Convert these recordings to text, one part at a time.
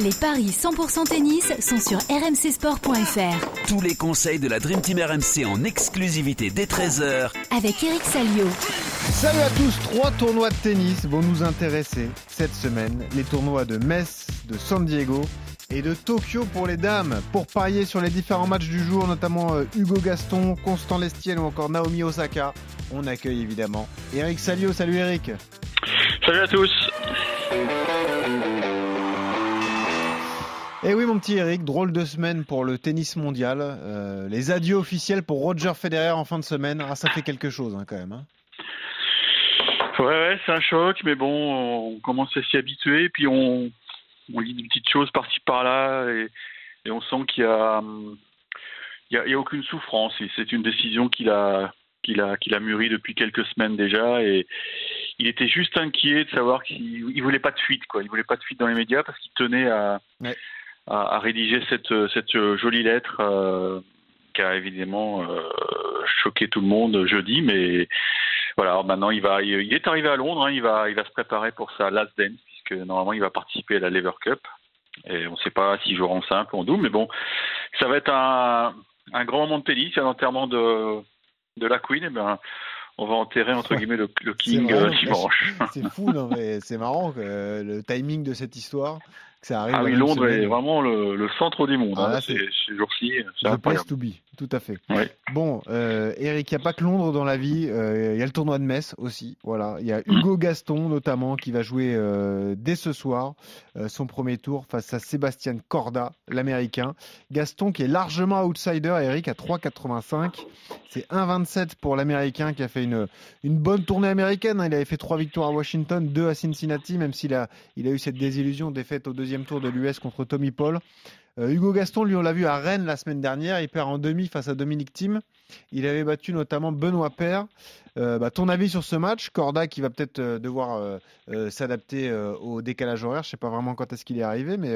Les paris 100% tennis sont sur rmcsport.fr. Tous les conseils de la Dream Team RMC en exclusivité dès 13h avec Eric Salio. Salut à tous, trois tournois de tennis vont nous intéresser cette semaine. Les tournois de Metz, de San Diego et de Tokyo pour les dames. Pour parier sur les différents matchs du jour, notamment euh, Hugo Gaston, Constant Lestienne ou encore Naomi Osaka, on accueille évidemment Eric Salio. Salut Eric. Salut à tous. Eh oui, mon petit Eric, drôle de semaine pour le tennis mondial. Euh, les adieux officiels pour Roger Federer en fin de semaine. Ah, ça fait quelque chose hein, quand même. Hein. Ouais, ouais c'est un choc, mais bon, on commence à s'y habituer. Puis on, on lit des petites choses par-ci par-là et, et, on sent qu'il y a, il y a, il y a aucune souffrance. C'est une décision qu'il a, qu'il a, qu'il a mûri depuis quelques semaines déjà et il était juste inquiet de savoir qu'il il voulait pas de fuite, quoi. Il voulait pas de fuite dans les médias parce qu'il tenait à, ouais à, à, rédiger cette, cette jolie lettre euh, qui a évidemment euh, choqué tout le monde jeudi. Mais voilà, alors maintenant il va, il est arrivé à Londres, hein, il va, il va se préparer pour sa last dance puisque normalement il va participer à la Lever Cup. Et on ne sait pas s'il jouera en simple ou en double, mais bon, ça va être un, un grand moment de tennis. A l'enterrement de, de la Queen. Et ben, on va enterrer entre guillemets le, le King euh, dimanche. C'est fou, non mais c'est marrant le timing de cette histoire ça arrive. Ah oui, Londres est vraiment le, le, centre du monde. Ah, hein, ces jours-ci, c'est place to be, tout à fait. Bon, euh, Eric, il n'y a pas que Londres dans la vie. Euh, il y a le tournoi de Metz aussi. Voilà, il y a Hugo Gaston notamment qui va jouer euh, dès ce soir son premier tour face à Sébastien Corda, l'Américain. Gaston qui est largement outsider, Eric à 3,85. C'est 1,27 pour l'Américain qui a fait une une bonne tournée américaine. Hein. Il avait fait trois victoires à Washington, deux à Cincinnati, même s'il a il a eu cette désillusion défaite au deuxième tour de l'US contre Tommy Paul. Euh, Hugo Gaston, lui, on l'a vu à Rennes la semaine dernière. Il perd en demi face à Dominique Thiem. Il avait battu notamment Benoît Paire. Euh, bah, ton avis sur ce match Corda qui va peut-être euh, devoir s'adapter au décalage horaire. Je ne sais pas vraiment quand est-ce qu'il est arrivé, mais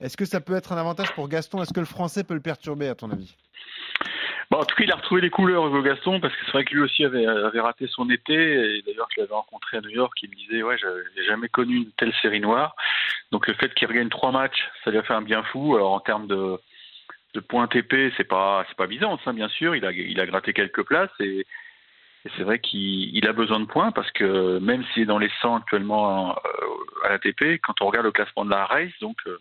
est-ce que ça peut être un avantage pour Gaston? Est-ce que le français peut le perturber, à ton avis? Bon, en tout cas, il a retrouvé les couleurs, Hugo Gaston, parce que c'est vrai que lui aussi avait, avait raté son été. Et d'ailleurs, je l'avais rencontré à New York, il me disait, ouais, j'ai jamais connu une telle série noire. Donc le fait qu'il regagne trois matchs, ça lui a fait un bien fou. Alors en termes de, de points TP, c'est pas c'est pas Byzance, hein, bien sûr. Il a il a gratté quelques places et, et c'est vrai qu'il a besoin de points parce que même s'il est dans les 100 actuellement euh, à l'ATP, quand on regarde le classement de la race, donc euh,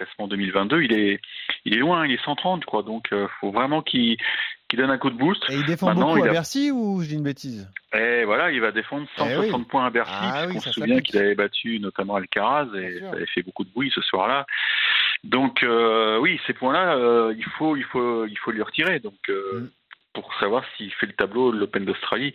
classement 2022, il est, il est loin, il est 130, quoi. Donc, il euh, faut vraiment qu'il donne un coup de boost. Et il défend Maintenant, beaucoup à Bercy ou je dis une bêtise? Et voilà, il va défendre 160 eh points à Bercy. Ah, oui, on se souvient qu'il avait battu notamment Alcaraz et ça avait fait beaucoup de bruit ce soir-là. Donc, euh, oui, ces points-là, euh, il faut, il faut, il faut lui retirer. Donc, mm. pour savoir s'il fait le tableau de l'Open d'Australie.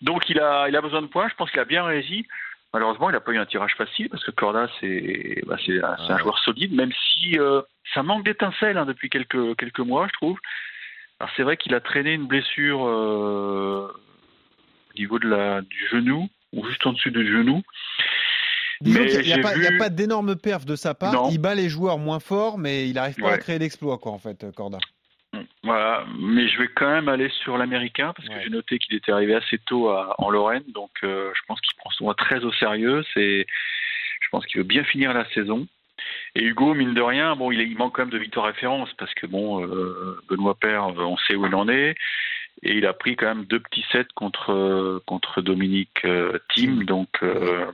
Donc, il a, il a besoin de points. Je pense qu'il a bien réagi. Malheureusement, il n'a pas eu un tirage facile parce que Corda, c'est bah, un, un, joueur solide, même si euh, ça manque d'étincelles hein, depuis quelques, quelques mois, je trouve. Alors c'est vrai qu'il a traîné une blessure euh, au niveau de la, du genou, ou juste en dessus du genou. mais il n'y a, a, pas d'énorme perf de sa part. Il bat les joueurs moins forts, mais il n'arrive pas à créer d'exploit, quoi, en fait, Corda. Voilà, mais je vais quand même aller sur l'américain parce que j'ai noté qu'il était arrivé assez tôt à, en Lorraine, donc euh, je pense qu'il prend son très au sérieux. C'est, je pense qu'il veut bien finir la saison. Et Hugo, mine de rien, bon, il, il manque quand même de victoire référence parce que bon, euh, Benoît Père, on sait où il en est, et il a pris quand même deux petits sets contre contre Dominique euh, Thiem, donc euh,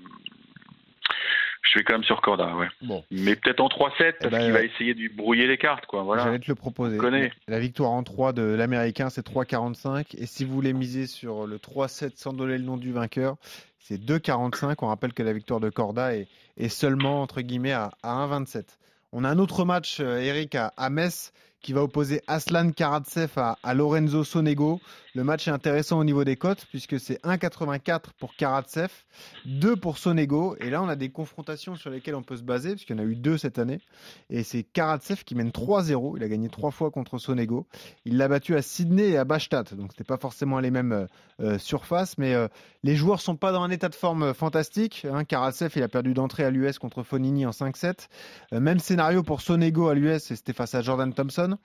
je vais quand même sur Corda, ouais. Bon. Mais peut-être en 3-7 parce eh ben, qu'il va essayer de brouiller les cartes, quoi. Voilà. J'allais te le proposer. La victoire en 3 de l'Américain, c'est 3-45. Et si vous voulez miser sur le 3-7 sans donner le nom du vainqueur, c'est 2-45. On rappelle que la victoire de Corda est, est seulement, entre guillemets, à, à 1-27. On a un autre match, euh, Eric, à, à Metz qui va opposer Aslan Karatsev à, à, Lorenzo Sonego. Le match est intéressant au niveau des cotes puisque c'est 1,84 pour Karatsev, 2 pour Sonego. Et là, on a des confrontations sur lesquelles on peut se baser puisqu'il y en a eu deux cette année. Et c'est Karatsev qui mène 3-0. Il a gagné trois fois contre Sonego. Il l'a battu à Sydney et à Bastad. Donc, c'était pas forcément les mêmes euh, euh surfaces, mais euh, les joueurs sont pas dans un état de forme fantastique. Hein. Karatsev, il a perdu d'entrée à l'US contre Fonini en 5-7. Euh, même scénario pour Sonego à l'US, c'était face à Jordan Thompson.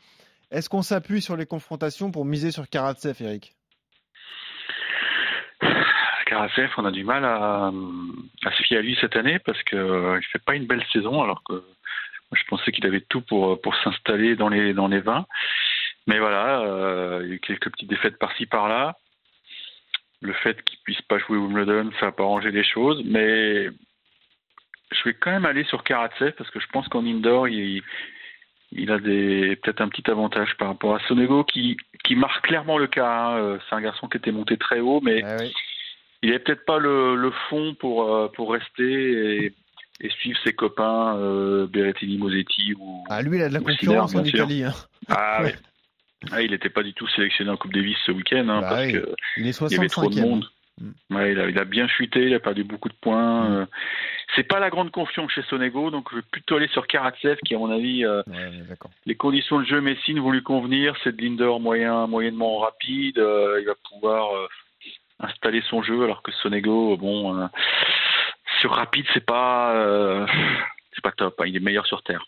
Est-ce qu'on s'appuie sur les confrontations pour miser sur Karatsev, Eric? Karatsev, on a du mal à, se fier à lui cette année parce qu'il euh, ne fait pas une belle saison alors que Je pensais qu'il avait tout pour, pour s'installer dans les, dans les 20. Mais voilà, euh, il y a eu quelques petites défaites par-ci par-là. Le fait qu'il puisse pas jouer Wimbledon, ça n'a pas arrangé les choses. Mais je vais quand même aller sur Karatsev parce que je pense qu'en indoor, il, il a peut-être un petit avantage par rapport à Sonego qui, qui marque clairement le cas. Hein. Euh, c'est un garçon qui était monté très haut, mais Ah oui. il n'avait peut-être pas le, le fond pour, euh, pour rester et, et suivre ses copains euh, Berrettini, Mosetti ou. Ah, lui, il a de la concurrence en. Italie. hein. Ah Ouais. oui. Ah, il n'était pas du tout sélectionné en Coupe Davis ce week-end hein, Bah parce oui. que Il est il y avait trop de 65e. monde. Mm. Ouais, il, a, il a bien chuté, il a perdu beaucoup de points. Mm. euh. C'est pas la grande confiance chez Sonego, donc je vais plutôt aller sur Karatsev qui, à mon avis, euh, Ouais, les conditions de jeu Messine vont lui convenir. C'est de l'indoor moyen, moyennement rapide. euh, il va pouvoir euh, installer son jeu, alors que Sonego, bon, sur rapide, c'est pas, c'est pas top. hein, il est meilleur sur terre.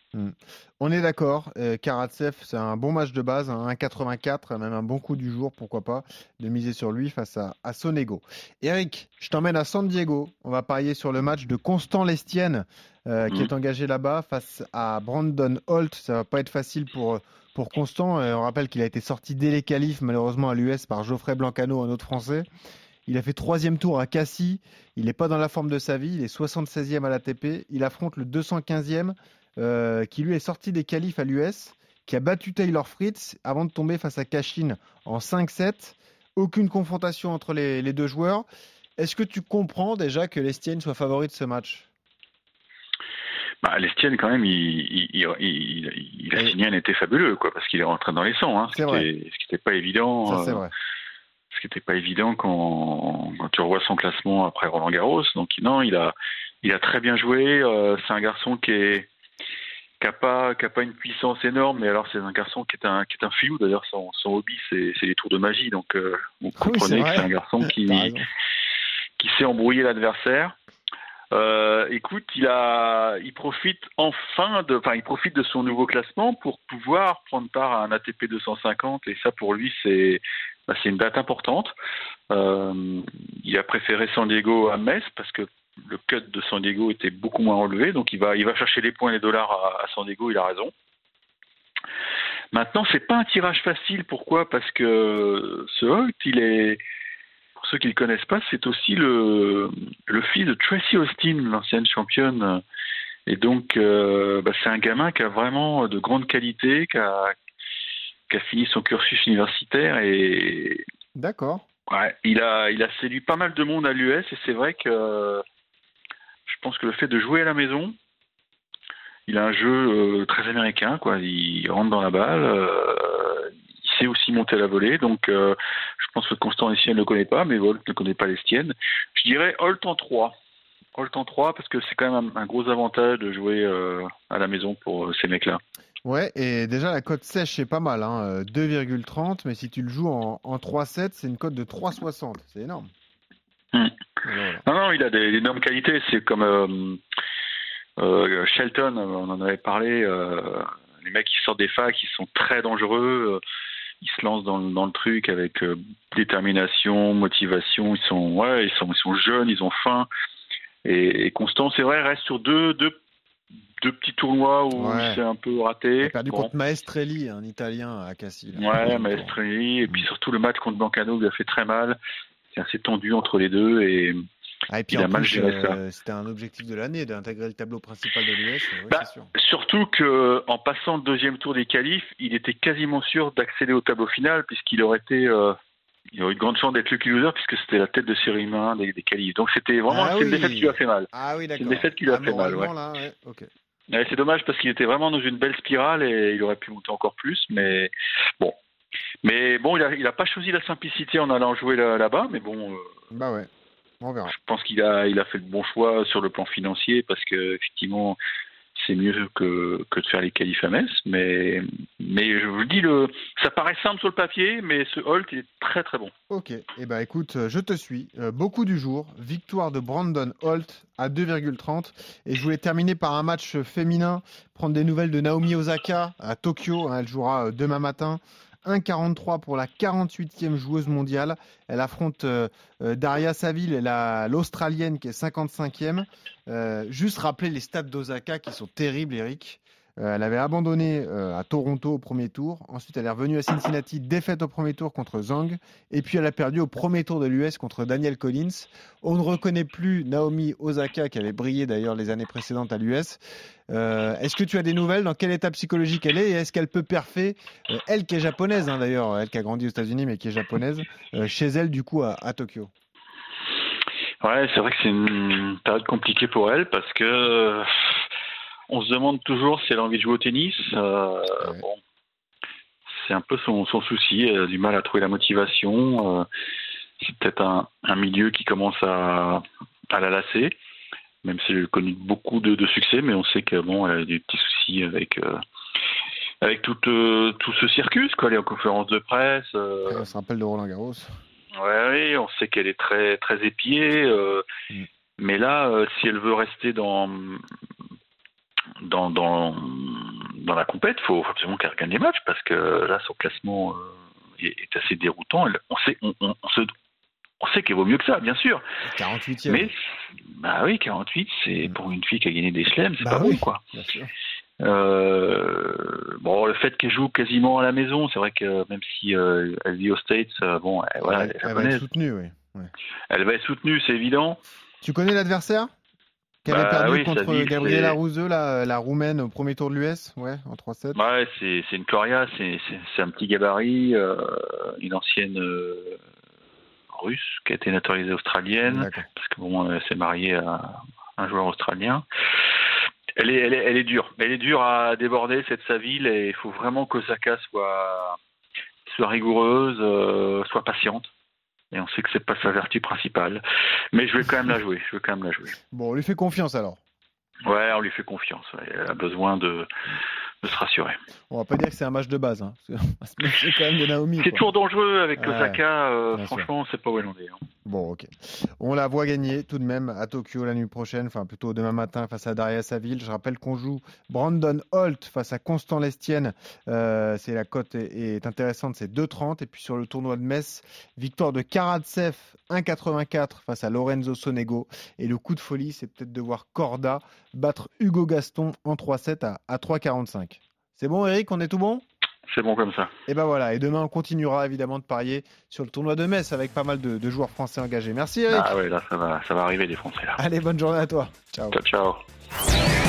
On est d'accord. euh, Karatsev, c'est un bon match de base, un 1,84, même un bon coup du jour, pourquoi pas, de miser sur lui face à, à Sonego. Eric, je t'emmène à San Diego. On va parier sur le match de Constant Lestienne, euh, qui Mhm. est engagé là-bas face à Brandon Holt. Ça va pas être facile pour, pour Constant. Euh, on rappelle qu'il a été sorti dès les qualifs, malheureusement, à l'US par Geoffrey Blancano, un autre Français. Il a fait troisième tour à Cassis. Il n'est pas dans la forme de sa vie. Il est 76e à l'ATP. Il affronte le 215e euh, qui lui est sorti des qualifs à l'US, qui a battu Taylor Fritz avant de tomber face à Kashin en 5-7. Aucune confrontation entre les, les deux joueurs. Est-ce que tu comprends déjà que l'Estienne soit favori de ce match? Bah, Lestienne, quand même, il, il, il, il- il a signé un été fabuleux, quoi, parce qu'il est rentré dans les 100, hein, ce qui vrai. était- ce qui n'était pas évident. Ça, c'est euh, vrai. Ce qui n'était pas évident quand, quand tu revois son classement après Roland Garros. Donc non, il a, il a très bien joué. euh, c'est un garçon qui est qui a pas, qui a pas une puissance énorme, mais alors c'est un garçon qui est un, qui est un filou. D'ailleurs, son, son hobby, c'est, c'est les tours de magie. Donc, euh, vous oui, comprenez que c'est un garçon qui, sait embrouiller l'adversaire. Euh, écoute, il a, il profite enfin de, enfin, il profite de son nouveau classement pour pouvoir prendre part à un ATP 250 et ça pour lui c'est, bah, c'est une date importante. Euh, il a préféré San Diego à Metz parce que le cut de San Diego était beaucoup moins relevé, donc il va, chercher les points et les dollars à, San Diego. Il a raison. Maintenant, c'est pas un tirage facile. Pourquoi? Parce que ce Holt, il est, pour ceux qui ne le connaissent pas, c'est aussi le, le fils de Tracy Austin, l'ancienne championne. Et donc, euh, bah, c'est un gamin qui a vraiment de grandes qualités, qui a, qui a fini son cursus universitaire et D'accord. ouais, il, a, il a séduit pas mal de monde à l'US. Et c'est vrai que je pense que le fait de jouer à la maison, il a un jeu euh, très américain, quoi. Il rentre dans la balle, euh, il sait aussi monter à la volée. Donc, euh, je pense que Constant Estienne ne le connaît pas, mais Holt ne connaît pas l'Estienne. Je dirais Holt en 3. Holt en 3 parce que c'est quand même un, un gros avantage de jouer euh, à la maison pour ces mecs-là. Ouais, et déjà la cote sèche c'est pas mal, hein, euh, 2,30, mais si tu le joues en, en 3,7, c'est une cote de 3,60. C'est énorme. Voilà. Non, non, il a des énormes qualités. C'est comme euh, euh, Shelton, on en avait parlé. euh, les mecs qui sortent des facs, ils sont très dangereux. ils se lancent dans, le- dans le truc avec détermination, motivation. Ils sont, ouais, ils sont, ils sont jeunes, ils ont faim. Et, et Constant, c'est vrai, reste sur deux, deux, deux petits tournois où Ouais. c'est un peu Il raté. a perdu Bon. contre Maestrelli, un Italien à Cassis. Ouais, Maestrelli, et puis surtout le match contre Bancano lui a fait très mal. C'est assez tendu entre les deux et Ah, et puis Il a mal géré ça. euh, c'était un objectif de l'année d'intégrer le tableau principal de l'US. ouais, Bah. Surtout que en passant le deuxième tour des qualifs, il était quasiment sûr d'accéder au tableau final puisqu'il aurait été, euh, il aurait eu de grandes chances d'être lucky loser puisque c'était la tête de série humain des, des qualifs. Donc c'était vraiment Ah une défaite qui lui a fait mal. Ah oui, d'accord. une défaite qui lui a Ah, fait mal, ouais, c'est dommage parce qu'il était vraiment dans une belle spirale et il aurait pu monter encore plus, mais bon. Mais bon, il a, il a pas choisi la simplicité en allant jouer là- là-bas, mais bon, euh, Bah ouais, on verra. je pense qu'il a, il a fait le bon choix sur le plan financier parce que effectivement, c'est mieux que, que de faire les qualifs à Metz. Mais, mais je vous le dis, le, ça paraît simple sur le papier, mais ce Holt est très très bon. Ok, et eh ben écoute, euh, je te suis. Euh, beaucoup du jour. Victoire de Brandon Holt à 2,30. Et je voulais terminer par un match féminin, prendre des nouvelles de Naomi Osaka à Tokyo. hein, elle jouera euh, demain matin. 1,43 pour la 48e joueuse mondiale. Elle affronte euh, euh, Daria Saville, la- l'Australienne qui est 55e. Euh, juste rappeler les stats d'Osaka qui sont terribles, Eric. Euh, elle avait abandonné euh, à Toronto au premier tour. Ensuite, elle est revenue à Cincinnati, défaite au premier tour contre Zhang. Et puis, elle a perdu au premier tour de l'US contre Daniel Collins. On ne reconnaît plus Naomi Osaka, qui avait brillé d'ailleurs les années précédentes à l'US. Euh, est-ce que tu as des nouvelles? Dans quel état psychologique elle est? Et est-ce qu'elle peut perfer Elle qui est japonaise, hein, d'ailleurs, elle qui a grandi aux États-Unis, mais qui est japonaise, chez elle, du coup, à, à Tokyo? Ouais, c'est vrai que c'est une période compliquée pour elle parce que on se demande toujours si elle a envie de jouer au tennis. Euh, bon, c'est un peu son, son, souci. Elle a du mal à trouver la motivation. Euh, c'est peut-être un, un, milieu qui commence à, à la lasser, même si elle a connu beaucoup de, de, succès, mais on sait que bon, elle a des petits soucis avec. Euh, avec tout, tout ce circus, quoi, les conférences de presse. On se rappelle de Roland Garros. Ouais, oui, on sait qu'elle est très très épiée, euh, mm. mais là, euh, si elle veut rester dans dans dans, dans la compète, il faut absolument qu'elle gagne les matchs parce que là, son classement euh, est, est, assez déroutant. On sait, on, on, on se on sait qu'elle vaut mieux que ça, bien sûr. 48e. Mais, bah oui, 48, c'est pour une fille qui a gagné des chelems, c'est bah pas oui, bon, quoi. Bien sûr. Euh, bon, le fait qu'elle joue quasiment à la maison, c'est vrai que même si euh, elle vit aux States, euh, bon, elle, voilà, elle, elle va être soutenue, oui. Ouais. Elle va être soutenue, c'est évident. Tu connais l'adversaire? Qu'elle bah, a perdu oui, contre Gabriela Rouseux, la, la roumaine, au premier tour de l'US, ouais, en 3-7. Ouais, c'est une Coria, c'est un petit gabarit, euh, une ancienne euh, russe qui a été naturalisée australienne, parce que bon, elle s'est mariée à un joueur australien. Elle est, elle, est, elle est dure. Elle est dure à déborder, c'est de sa ville, et il faut vraiment qu'Osaka soit, soit rigoureuse, euh, soit patiente. Et on sait que c'est pas sa vertu principale. Mais je vais quand même la jouer. Je vais quand même la jouer. Bon, on lui fait confiance alors. Ouais, on lui fait confiance. Elle a besoin de, de se rassurer. On va pas dire que c'est un match de base. Hein. C'est quand même de Naomi. C'est toujours dangereux avec ouais, Osaka. Euh, franchement, c'est pas où elle en est. Hein. Bon, ok. On la voit gagner tout de même à Tokyo la nuit prochaine, enfin plutôt demain matin face à Daria Saville. Je rappelle qu'on joue Brandon Holt face à Constant Lestienne. Euh, c'est la cote est, est, intéressante, c'est 2,30. Et puis sur le tournoi de Metz, victoire de Karatsev 1,84 face à Lorenzo Sonego. Et le coup de folie, c'est peut-être de voir Corda battre Hugo Gaston en 3-7 à, à 3,45. C'est bon, Eric, on est tout bon? C'est bon comme ça. Et ben voilà, et demain on continuera évidemment de parier sur le tournoi de Metz avec pas mal de, de joueurs français engagés. Merci Eric. Ah ouais, là ça va, ça va arriver des Français là. Allez, bonne journée à toi. Ciao. Ciao, ciao.